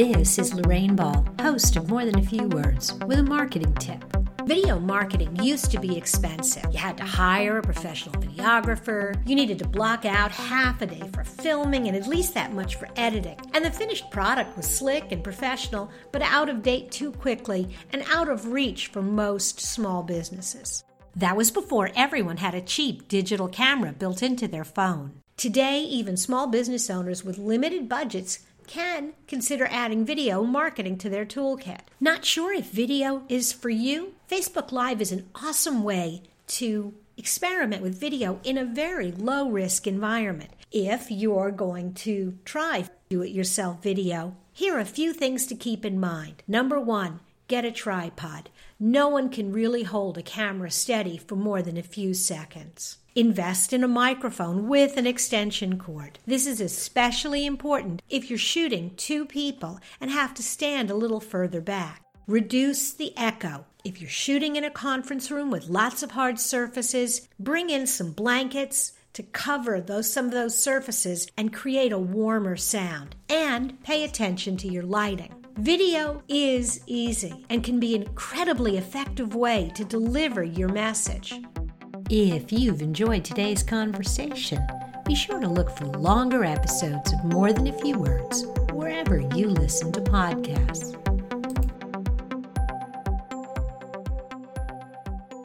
This is Lorraine Ball, host of More Than a Few Words, with a marketing tip. Video marketing used to be expensive. You had to hire a professional videographer, you needed to block out half a day for filming and at least that much for editing. And the finished product was slick and professional, but out of date too quickly and out of reach for most small businesses. That was before everyone had a cheap digital camera built into their phone. Today, even small business owners with limited budgets can consider adding video marketing to their toolkit. Not sure if video is for you? Facebook Live is an awesome way to experiment with video in a very low risk environment. If you're going to try do it yourself video, here are a few things to keep in mind. Number one, get a tripod. No one can really hold a camera steady for more than a few seconds. Invest in a microphone with an extension cord. This is especially important if you're shooting two people and have to stand a little further back. Reduce the echo. If you're shooting in a conference room with lots of hard surfaces, bring in some blankets to cover those some of those surfaces and create a warmer sound. And pay attention to your lighting. Video is easy and can be an incredibly effective way to deliver your message. If you've enjoyed today's conversation, be sure to look for longer episodes of More Than a Few Words wherever you listen to podcasts.